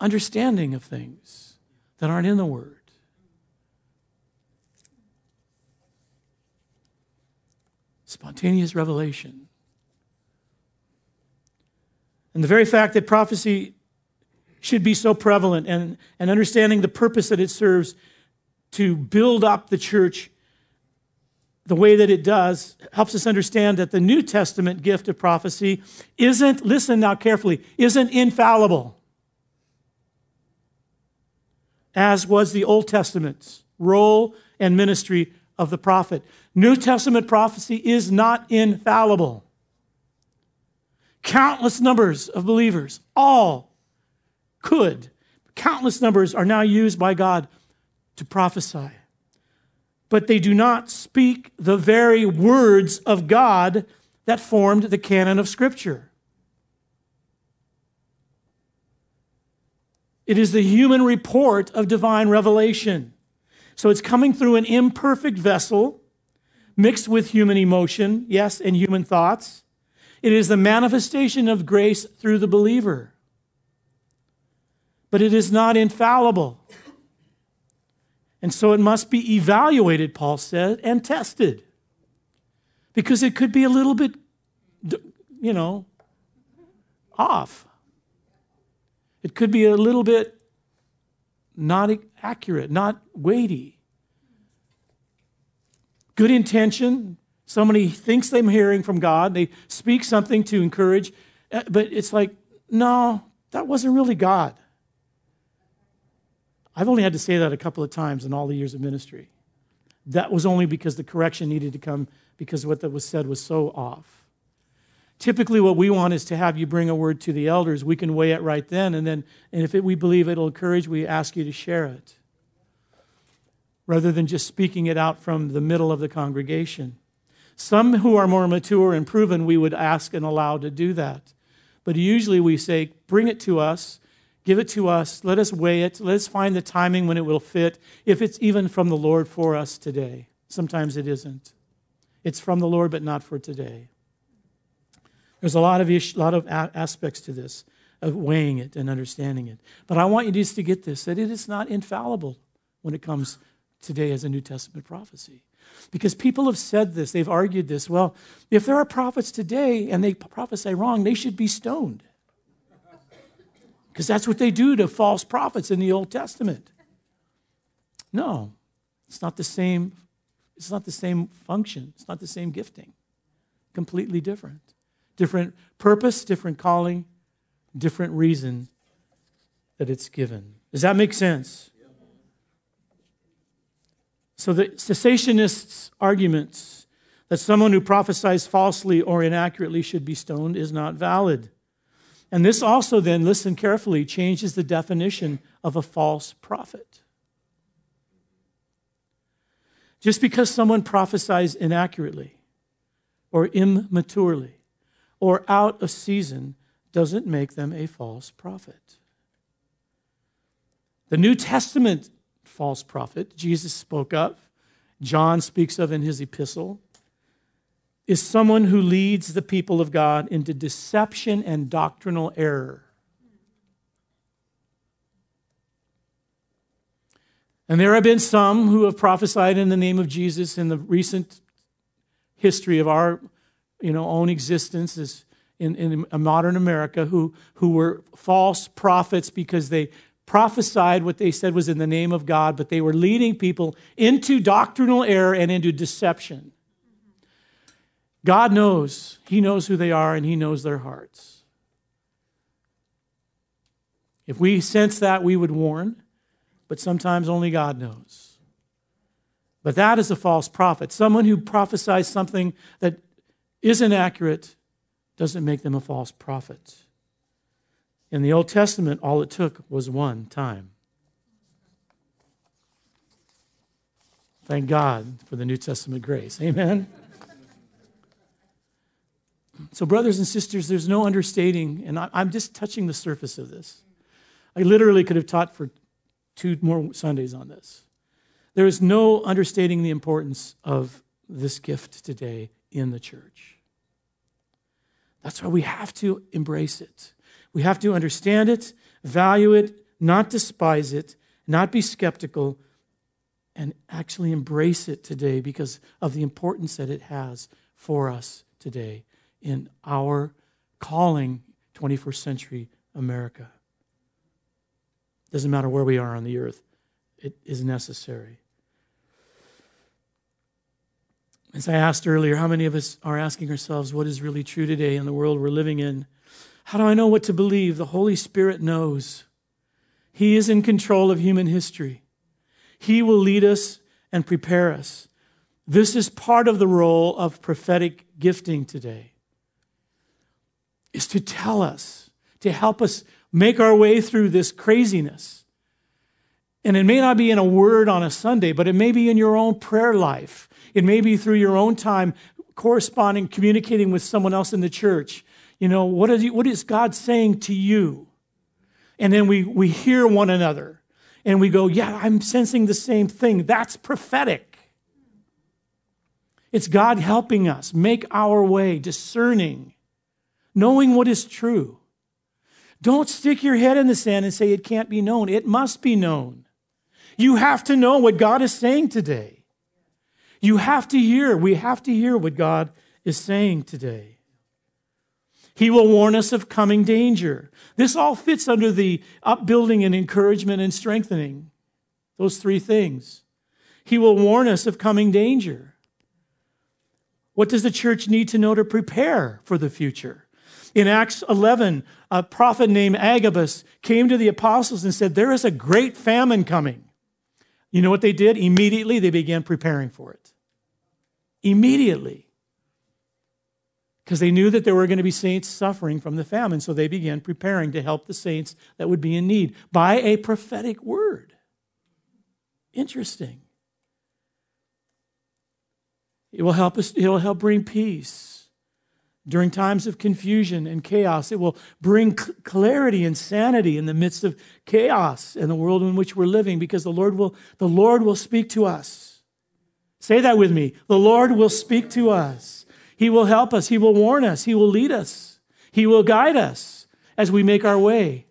understanding of things that aren't in the Word. Spontaneous revelation. And the very fact that prophecy should be so prevalent and, and understanding the purpose that it serves to build up the church the way that it does helps us understand that the New Testament gift of prophecy isn't, listen now carefully, isn't infallible, as was the Old Testament's role and ministry of the prophet. New Testament prophecy is not infallible. Countless numbers of believers, all could, countless numbers are now used by God to prophesy. But they do not speak the very words of God that formed the canon of Scripture. It is the human report of divine revelation. So it's coming through an imperfect vessel mixed with human emotion, yes, and human thoughts. It is the manifestation of grace through the believer. But it is not infallible. And so it must be evaluated, Paul said, and tested. Because it could be a little bit, you know, off. It could be a little bit not accurate, not weighty. Good intention. Somebody thinks they're hearing from God. They speak something to encourage, uh, but it's like, no, that wasn't really God. I've only had to say that a couple of times in all the years of ministry. That was only because the correction needed to come because what that was said was so off. Typically, what we want is to have you bring a word to the elders. We can weigh it right then, and then, and if it, we believe it'll encourage, we ask you to share it, rather than just speaking it out from the middle of the congregation. Some who are more mature and proven, we would ask and allow to do that. But usually we say, bring it to us, Give it to us. Let us weigh it. Let us find the timing when it will fit, if it's even from the Lord for us today. Sometimes it isn't. It's from the Lord, but not for today. There's a lot of, ish, lot of aspects to this, of weighing it and understanding it. But I want you just to get this that it is not infallible when it comes today as a New Testament prophecy. Because people have said this, they've argued this. Well, if there are prophets today and they prophesy wrong, they should be stoned because that's what they do to false prophets in the Old Testament. No, it's not the same. It's not the same function. It's not the same gifting. Completely different. Different purpose, different calling, different reason that it's given. Does that make sense? So the cessationists' arguments that someone who prophesies falsely or inaccurately should be stoned is not valid. And this also, then, listen carefully, changes the definition of a false prophet. Just because someone prophesies inaccurately or immaturely or out of season doesn't make them a false prophet. The New Testament false prophet Jesus spoke of, John speaks of in his epistle, is someone who leads the people of God into deception and doctrinal error. And there have been some who have prophesied in the name of Jesus in the recent history of our you know, own existence as in, in modern America who, who were false prophets because they prophesied what they said was in the name of God, but they were leading people into doctrinal error and into deception. God knows. He knows who they are and He knows their hearts. If we sense that, we would warn, but sometimes only God knows. But that is a false prophet. Someone who prophesies something that isn't accurate doesn't make them a false prophet. In the Old Testament, all it took was one time. Thank God for the New Testament grace. Amen. So, brothers and sisters, there's no understating, and I'm just touching the surface of this. I literally could have taught for two more Sundays on this. There is no understating the importance of this gift today in the church. That's why we have to embrace it. We have to understand it, value it, not despise it, not be skeptical, and actually embrace it today because of the importance that it has for us today in our calling 21st century America. Doesn't matter where we are on the earth, it is necessary. As I asked earlier, how many of us are asking ourselves what is really true today in the world we're living in? How do I know what to believe? The Holy Spirit knows. He is in control of human history. He will lead us and prepare us. This is part of the role of prophetic gifting today. Is to tell us, to help us make our way through this craziness. And it may not be in a word on a Sunday, but it may be in your own prayer life. It may be through your own time corresponding, communicating with someone else in the church. You know, what is, what is God saying to you? And then we, we hear one another and we go, Yeah, I'm sensing the same thing. That's prophetic. It's God helping us make our way, discerning, knowing what is true. Don't stick your head in the sand and say it can't be known. It must be known. You have to know what God is saying today. You have to hear, we have to hear what God is saying today. He will warn us of coming danger. This all fits under the upbuilding and encouragement and strengthening. Those three things. He will warn us of coming danger. What does the church need to know to prepare for the future? In Acts 11, a prophet named Agabus came to the apostles and said, There is a great famine coming. You know what they did? Immediately they began preparing for it. Immediately because they knew that there were going to be saints suffering from the famine. So they began preparing to help the saints that would be in need by a prophetic word. Interesting. It will help us, it will help bring peace during times of confusion and chaos. It will bring clarity and sanity in the midst of chaos in the world in which we're living because the Lord will, the Lord will speak to us. Say that with me. The Lord will speak to us. He will help us. He will warn us. He will lead us. He will guide us as we make our way.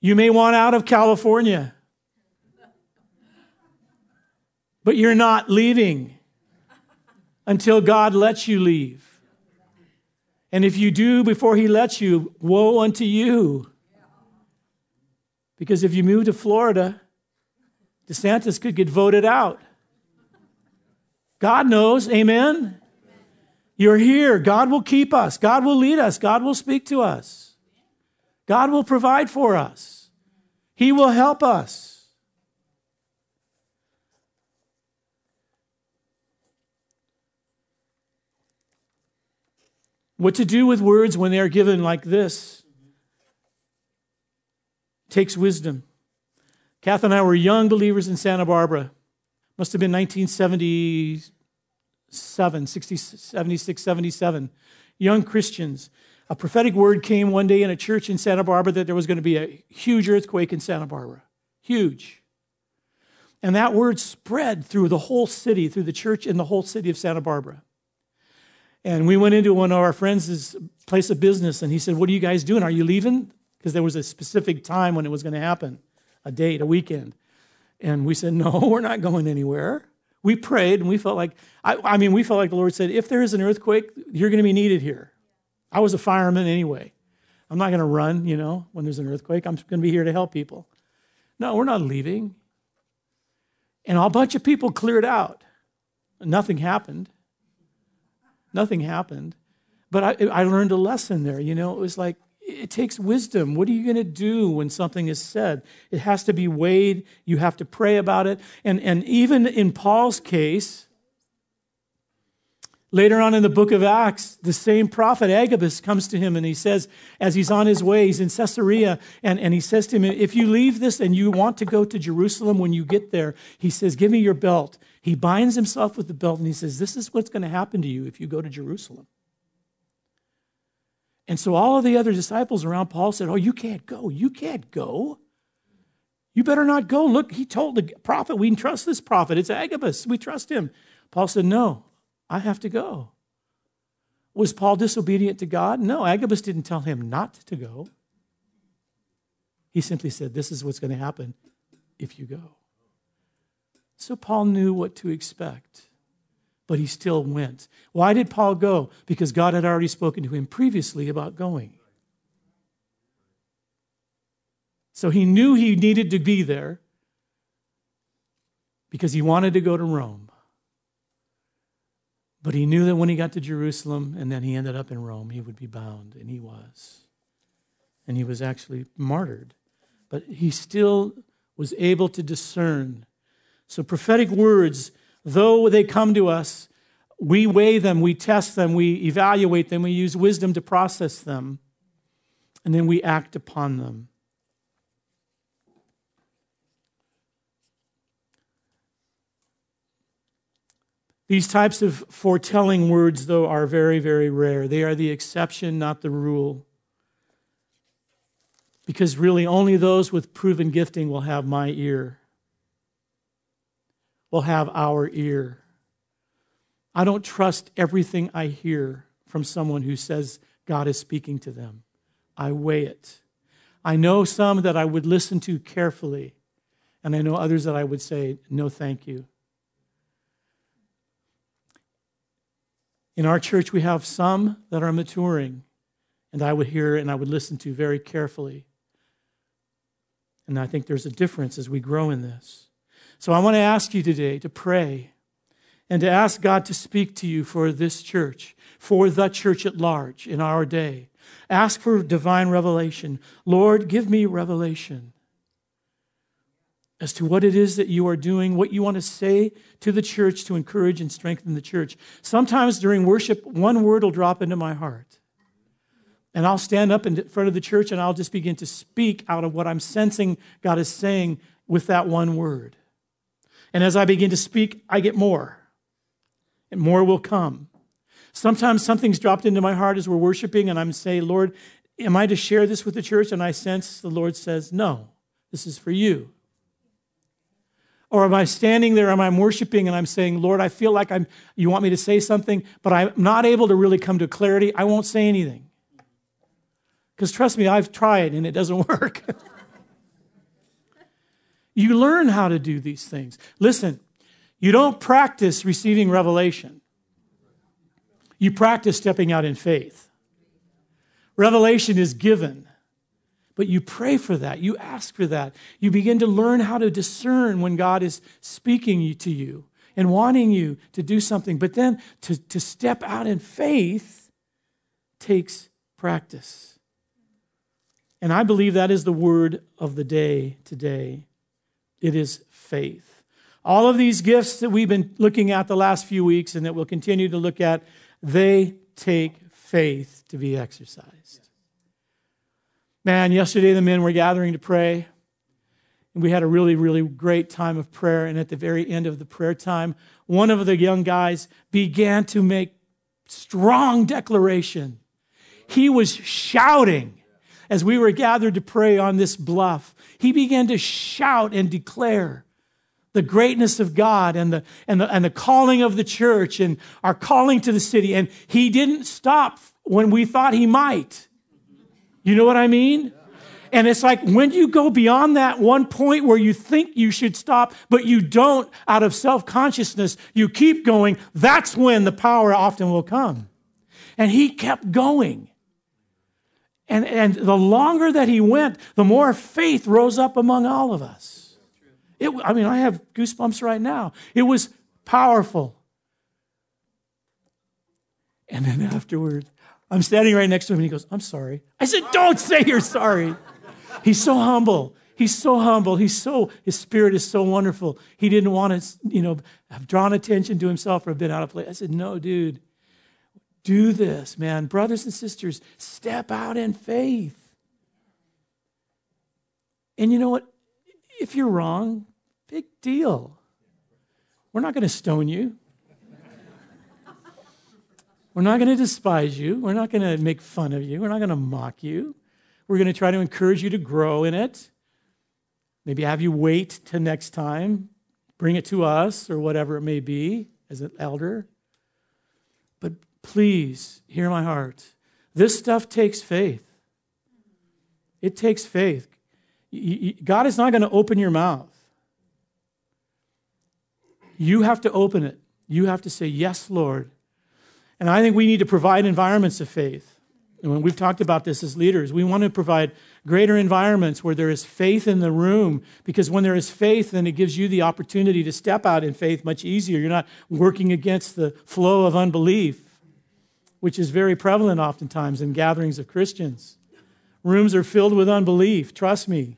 You may want out of California, but you're not leaving until God lets you leave. And if you do before He lets you, woe unto you. Because if you move to Florida, DeSantis could get voted out. God knows, amen? You're here. God will keep us. God will lead us. God will speak to us. God will provide for us. He will help us. What to do with words when they are given like this takes wisdom. Kath and I were young believers in Santa Barbara. Must have been 1977, 60, 76, 77. Young Christians. A prophetic word came one day in a church in Santa Barbara that there was going to be a huge earthquake in Santa Barbara. Huge. And that word spread through the whole city, through the church in the whole city of Santa Barbara. And we went into one of our friends' place of business, and he said, What are you guys doing? Are you leaving? Because there was a specific time when it was going to happen a date, a weekend. And we said, no, we're not going anywhere. We prayed and we felt like, I, I mean, we felt like the Lord said, if there is an earthquake, you're going to be needed here. I was a fireman anyway. I'm not going to run, you know, when there's an earthquake. I'm going to be here to help people. No, we're not leaving. And a bunch of people cleared out. Nothing happened. Nothing happened. But I, I learned a lesson there. You know, it was like, it takes wisdom. What are you going to do when something is said? It has to be weighed. You have to pray about it. And, and even in Paul's case, later on in the book of Acts, the same prophet Agabus comes to him and he says, as he's on his way, he's in Caesarea, and, and he says to him, If you leave this and you want to go to Jerusalem when you get there, he says, Give me your belt. He binds himself with the belt and he says, This is what's going to happen to you if you go to Jerusalem. And so all of the other disciples around Paul said, Oh, you can't go. You can't go. You better not go. Look, he told the prophet, we trust this prophet. It's Agabus. We trust him. Paul said, No, I have to go. Was Paul disobedient to God? No, Agabus didn't tell him not to go. He simply said, This is what's going to happen if you go. So Paul knew what to expect, but he still went. Why did Paul go? Because God had already spoken to him previously about going. So he knew he needed to be there because he wanted to go to Rome. But he knew that when he got to Jerusalem and then he ended up in Rome, he would be bound, and he was. And he was actually martyred. But he still was able to discern. So, prophetic words, though they come to us, we weigh them, we test them, we evaluate them, we use wisdom to process them, and then we act upon them. These types of foretelling words, though, are very, very rare. They are the exception, not the rule. Because really, only those with proven gifting will have my ear, will have our ear. I don't trust everything I hear from someone who says God is speaking to them. I weigh it. I know some that I would listen to carefully, and I know others that I would say, no, thank you. In our church, we have some that are maturing, and I would hear and I would listen to very carefully. And I think there's a difference as we grow in this. So I want to ask you today to pray and to ask God to speak to you for this church, for the church at large in our day. Ask for divine revelation. Lord, give me revelation as to what it is that you are doing, what you want to say to the church to encourage and strengthen the church. Sometimes during worship, one word will drop into my heart. And I'll stand up in front of the church and I'll just begin to speak out of what I'm sensing God is saying with that one word. And as I begin to speak, I get more, and more will come. Sometimes something's dropped into my heart as we're worshiping, and I'm saying, Lord, am I to share this with the church? And I sense the Lord says, No, this is for you. Or am I standing there and I'm worshiping and I'm saying, Lord, I feel like I'm, you want me to say something, but I'm not able to really come to clarity? I won't say anything. Because trust me, I've tried and it doesn't work. you learn how to do these things. Listen, you don't practice receiving revelation, you practice stepping out in faith. Revelation is given. But you pray for that. You ask for that. You begin to learn how to discern when God is speaking to you and wanting you to do something. But then to, to step out in faith takes practice. And I believe that is the word of the day today. It is faith. All of these gifts that we've been looking at the last few weeks and that we'll continue to look at, they take faith to be exercised. Man, yesterday the men were gathering to pray, and we had a really, really great time of prayer. And at the very end of the prayer time, one of the young guys began to make strong declaration. He was shouting as we were gathered to pray on this bluff. He began to shout and declare the greatness of God and the, and the, and the calling of the church and our calling to the city. And he didn't stop when we thought he might. You know what I mean? And it's like when you go beyond that one point where you think you should stop, but you don't out of self consciousness, you keep going, that's when the power often will come. And he kept going. And, and the longer that he went, the more faith rose up among all of us. It, I mean, I have goosebumps right now. It was powerful. And then afterward, I'm standing right next to him and he goes, I'm sorry. I said, Don't say you're sorry. He's so humble. He's so humble. He's so, his spirit is so wonderful. He didn't want to, you know, have drawn attention to himself or have been out of place. I said, No, dude, do this, man. Brothers and sisters, step out in faith. And you know what? If you're wrong, big deal. We're not going to stone you. We're not going to despise you. We're not going to make fun of you. We're not going to mock you. We're going to try to encourage you to grow in it. Maybe have you wait till next time, bring it to us or whatever it may be as an elder. But please hear my heart. This stuff takes faith. It takes faith. God is not going to open your mouth. You have to open it. You have to say, Yes, Lord. And I think we need to provide environments of faith. And when we've talked about this as leaders, we want to provide greater environments where there is faith in the room, because when there is faith, then it gives you the opportunity to step out in faith much easier. You're not working against the flow of unbelief, which is very prevalent oftentimes in gatherings of Christians. Rooms are filled with unbelief, trust me.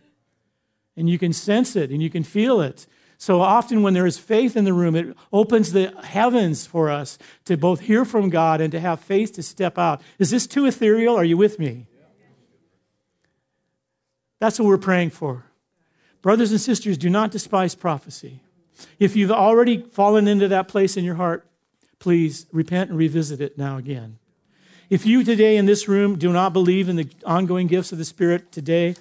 And you can sense it and you can feel it. So often, when there is faith in the room, it opens the heavens for us to both hear from God and to have faith to step out. Is this too ethereal? Are you with me? That's what we're praying for. Brothers and sisters, do not despise prophecy. If you've already fallen into that place in your heart, please repent and revisit it now again. If you today in this room do not believe in the ongoing gifts of the Spirit today,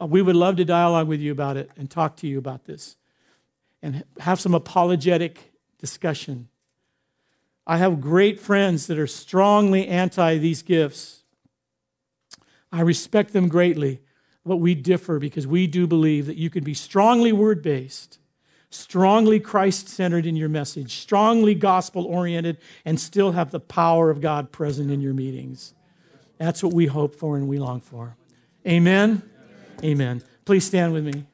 we would love to dialogue with you about it and talk to you about this and have some apologetic discussion. I have great friends that are strongly anti these gifts. I respect them greatly, but we differ because we do believe that you can be strongly word based, strongly Christ centered in your message, strongly gospel oriented, and still have the power of God present in your meetings. That's what we hope for and we long for. Amen. Amen. Please stand with me.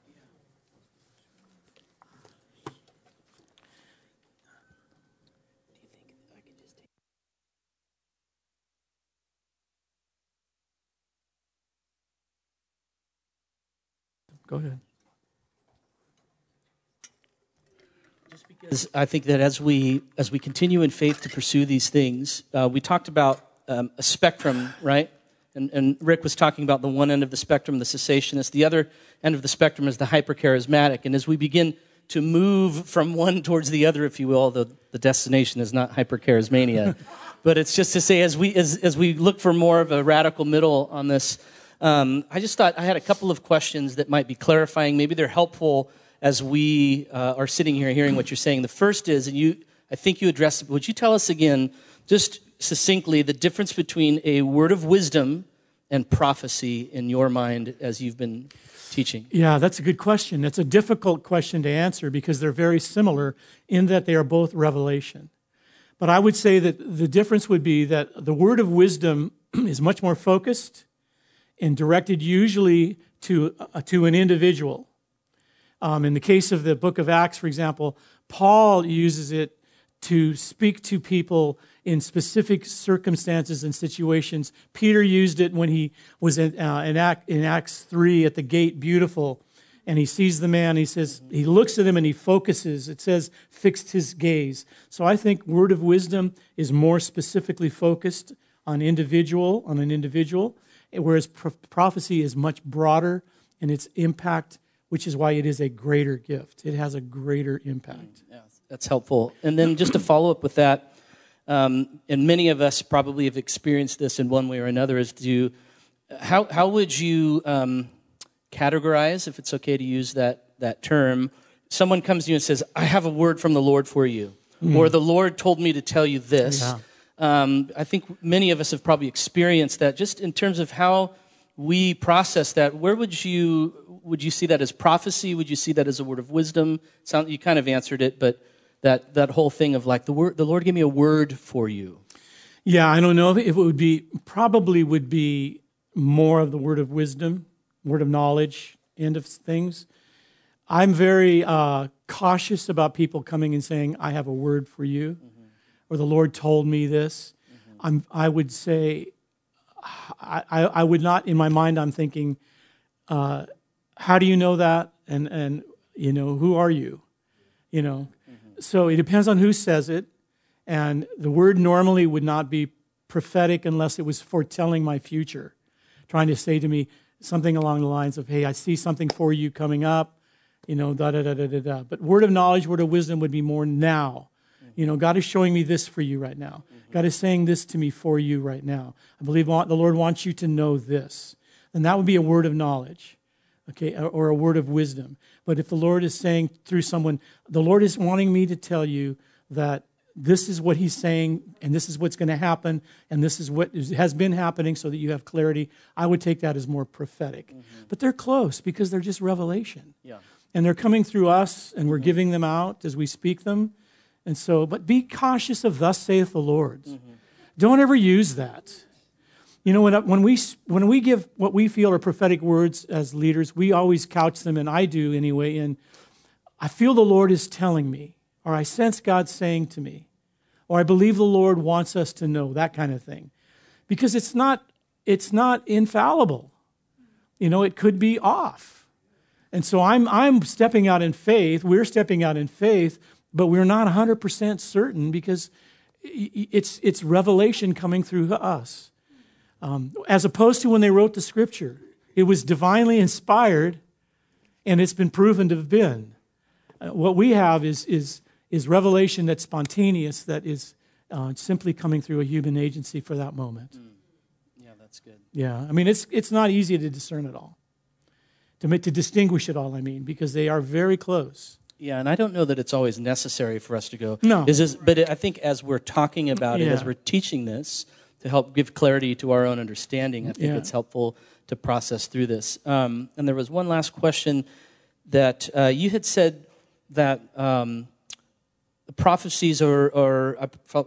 Go ahead. Just because I think that as we as we continue in faith to pursue these things, uh, we talked about um, a spectrum, right? And, and, Rick was talking about the one end of the spectrum, the cessationist. The other end of the spectrum is the hypercharismatic. And as we begin to move from one towards the other, if you will, the, the destination is not hypercharismania, but it's just to say as we as, as we look for more of a radical middle on this um, I just thought I had a couple of questions that might be clarifying. Maybe they're helpful as we uh, are sitting here hearing what you're saying. The first is, and you, I think you addressed it, would you tell us again, just succinctly, the difference between a word of wisdom and prophecy in your mind as you've been teaching? Yeah, that's a good question. It's a difficult question to answer because they're very similar in that they are both revelation. But I would say that the difference would be that the word of wisdom is much more focused and directed usually to, uh, to an individual. Um, in the case of the book of Acts, for example, Paul uses it to speak to people in specific circumstances and situations. Peter used it when he was in, uh, in, Act, in Acts 3 at the gate, beautiful, and he sees the man. He says, he looks at him and he focuses. It says, fixed his gaze. So I think word of wisdom is more specifically focused on individual, on an individual whereas prophecy is much broader in its impact, which is why it is a greater gift. It has a greater impact. Yeah, that's helpful. And then just to follow up with that, um, and many of us probably have experienced this in one way or another, is to how how would you um, categorize, if it's okay to use that that term? Someone comes to you and says, "I have a word from the Lord for you," mm. or "The Lord told me to tell you this." Yeah um, I think many of us have probably experienced that. Just in terms of how we process that, where would you would you see that as prophecy? Would you see that as a word of wisdom? Sound, you kind of answered it, but that that whole thing of like the word, the Lord gave me a word for you. Yeah, I don't know if it would be probably would be more of the word of wisdom, word of knowledge, end of things. I'm very uh, cautious about people coming and saying, "I have a word for you." Mm-hmm or the Lord told me this, mm-hmm. i would say, I, I, would not, in my mind, I'm thinking, uh, how do you know that? And, and, you know, who are you? You know, mm-hmm. so it depends on who says it. And the word normally would not be prophetic unless it was foretelling my future, trying to say to me something along the lines of, hey, I see something for you coming up, you know, da da da da da da. But word of knowledge, word of wisdom would be more now You know, God is showing me this for you right now. God is saying this to me for you right now. I believe the Lord wants you to know this. And that would be a word of knowledge, okay, or a word of wisdom. But if the Lord is saying through someone, the Lord is wanting me to tell you that this is what he's saying, and this is what's going to happen, and this is what has been happening so that you have clarity. I would take that as more prophetic. Mm-hmm. But they're close because they're just revelation. Yeah. And they're coming through us, and we're mm-hmm. giving them out as we speak them. And so, but be cautious of thus saith the Lord. Mm-hmm. Don't ever use that. You know, when, when, we, when we give what we feel are prophetic words as leaders, we always couch them, and I do anyway, in I feel the Lord is telling me, or I sense God saying to me, or I believe the Lord wants us to know, that kind of thing. Because it's not, it's not infallible. You know, it could be off. And so I'm, I'm stepping out in faith, we're stepping out in faith but we're not 100% certain because it's, it's revelation coming through us. Um, as opposed to when they wrote the scripture, it was divinely inspired and it's been proven to have been. Uh, what we have is, is, is revelation that's spontaneous, that is uh, simply coming through a human agency for that moment. Mm. Yeah, that's good. Yeah, I mean, it's, it's not easy to discern it all, to, to distinguish it all, I mean, because they are very close. Yeah, and I don't know that it's always necessary for us to go. No. Is this, but I think as we're talking about yeah. it, as we're teaching this, to help give clarity to our own understanding, I think yeah. it's helpful to process through this. Um, and there was one last question that uh, you had said that um, prophecies or, or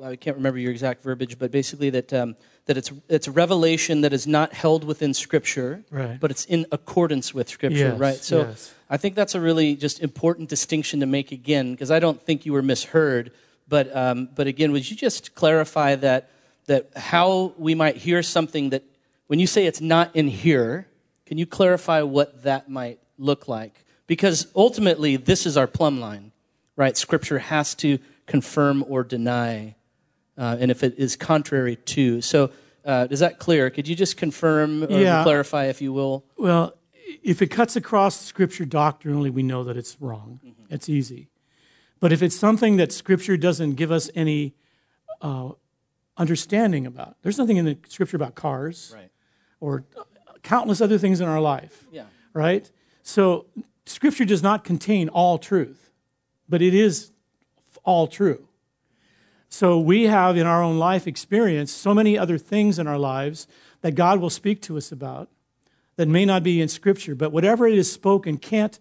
I can't remember your exact verbiage, but basically that um, that it's it's revelation that is not held within Scripture, right. but it's in accordance with Scripture, yes, right? So yes. I think that's a really just important distinction to make again, because I don't think you were misheard, but um, but again, would you just clarify that that how we might hear something that when you say it's not in here, can you clarify what that might look like? Because ultimately, this is our plumb line, right? Scripture has to confirm or deny uh, and if it is contrary to. So, uh, is that clear? Could you just confirm or yeah. clarify, if you will? Well, if it cuts across Scripture doctrinally, we know that it's wrong. Mm-hmm. It's easy. But if it's something that Scripture doesn't give us any uh, understanding about, there's nothing in the Scripture about cars right. or countless other things in our life. Yeah. Right? So, Scripture does not contain all truth, but it is all true. So we have in our own life experienced so many other things in our lives that God will speak to us about that may not be in Scripture, but whatever it is spoken can't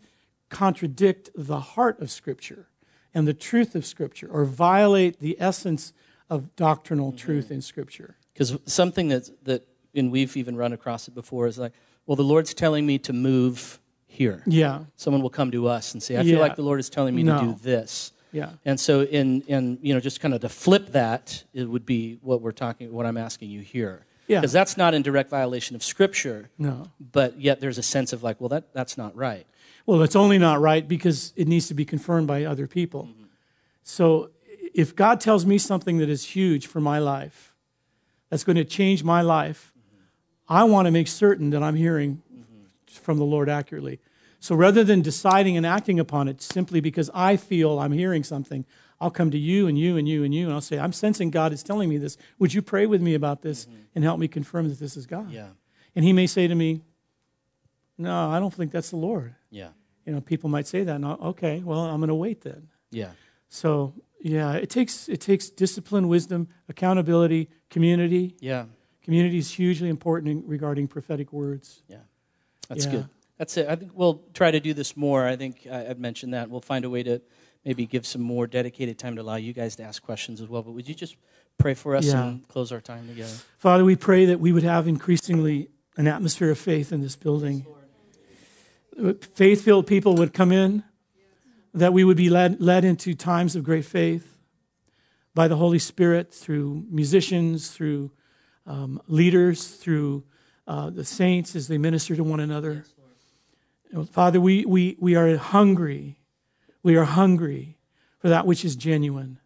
contradict the heart of Scripture and the truth of Scripture or violate the essence of doctrinal mm-hmm. truth in Scripture. Because something that, that, and we've even run across it before, is like, well, the Lord's telling me to move here. Yeah. Someone will come to us and say, I feel like the Lord is telling me no. to do this. Yeah. And so, in, in you know, just kind of to flip that, it would be what we're talking, what I'm asking you here. Yeah. Because that's not in direct violation of Scripture. No. But yet there's a sense of like, well, that, that's not right. Well, it's only not right because it needs to be confirmed by other people. Mm-hmm. So if God tells me something that is huge for my life, that's going to change my life, mm-hmm. I want to make certain that I'm hearing mm-hmm. from the Lord accurately. So rather than deciding and acting upon it simply because I feel I'm hearing something, I'll come to you and you and you and you, and I'll say, I'm sensing God is telling me this. Would you pray with me about this mm-hmm. and help me confirm that this is God? Yeah. And he may say to me, No, I don't think that's the Lord. Yeah. You know, people might say that. And I'll, okay, well, I'm going to wait then. Yeah. So yeah, it takes it takes discipline, wisdom, accountability, community. Yeah. Community is hugely important regarding prophetic words. Yeah. That's yeah. good. That's it. I think we'll try to do this more. I think I, have mentioned that. We'll find a way to maybe give some more dedicated time to allow you guys to ask questions as well. But would you just pray for us yeah. and close our time together? Father, we pray that we would have increasingly an atmosphere of faith in this building. Faith filled people would come in, that we would be led, led into times of great faith by the Holy Spirit through musicians, through um, leaders, through uh, the saints as they minister to one another. Father, we, we, we are hungry. We are hungry for that which is genuine,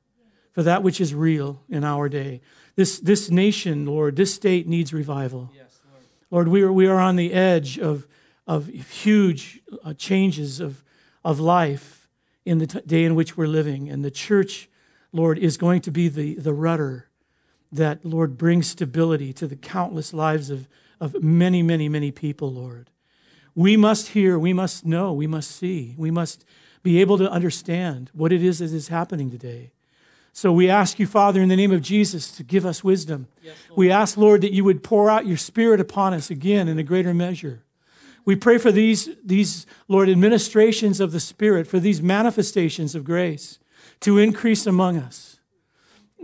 for that which is real in our day. This, this nation, Lord, this state needs revival. Yes, Lord. Lord, we are, we are on the edge of, of huge uh, changes of, of life in the t- day in which we're living. And the church, Lord, is going to be the, the rudder that, Lord, brings stability to the countless lives of, of many, many, many people, Lord. We must hear, we must know, we must see, we must be able to understand what it is that is happening today. So we ask you, Father, in the name of Jesus, to give us wisdom. Yes, we ask, Lord, that you would pour out your Spirit upon us again in a greater measure. We pray for these, these, Lord, administrations of the Spirit, for these manifestations of grace to increase among us.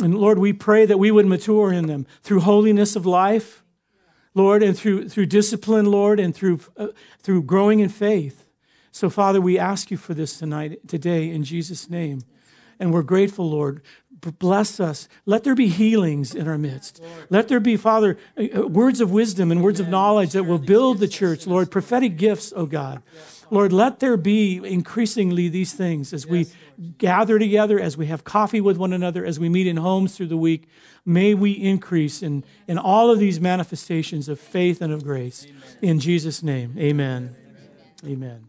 And Lord, we pray that we would mature in them through holiness of life, Lord, and through, through discipline, Lord, and through, uh, through growing in faith. So, Father, we ask you for this tonight, today, in Jesus' name. And we're grateful, Lord. Bless us. Let there be healings in our midst. Let there be, Father, uh, uh, words of wisdom and words of knowledge that will build the church, Lord. Prophetic gifts, oh God. Lord, let there be increasingly these things as we gather together, as we have coffee with one another, as we meet in homes through the week. May we increase in, in all of these manifestations of faith and of grace. In Jesus' name, amen. Amen.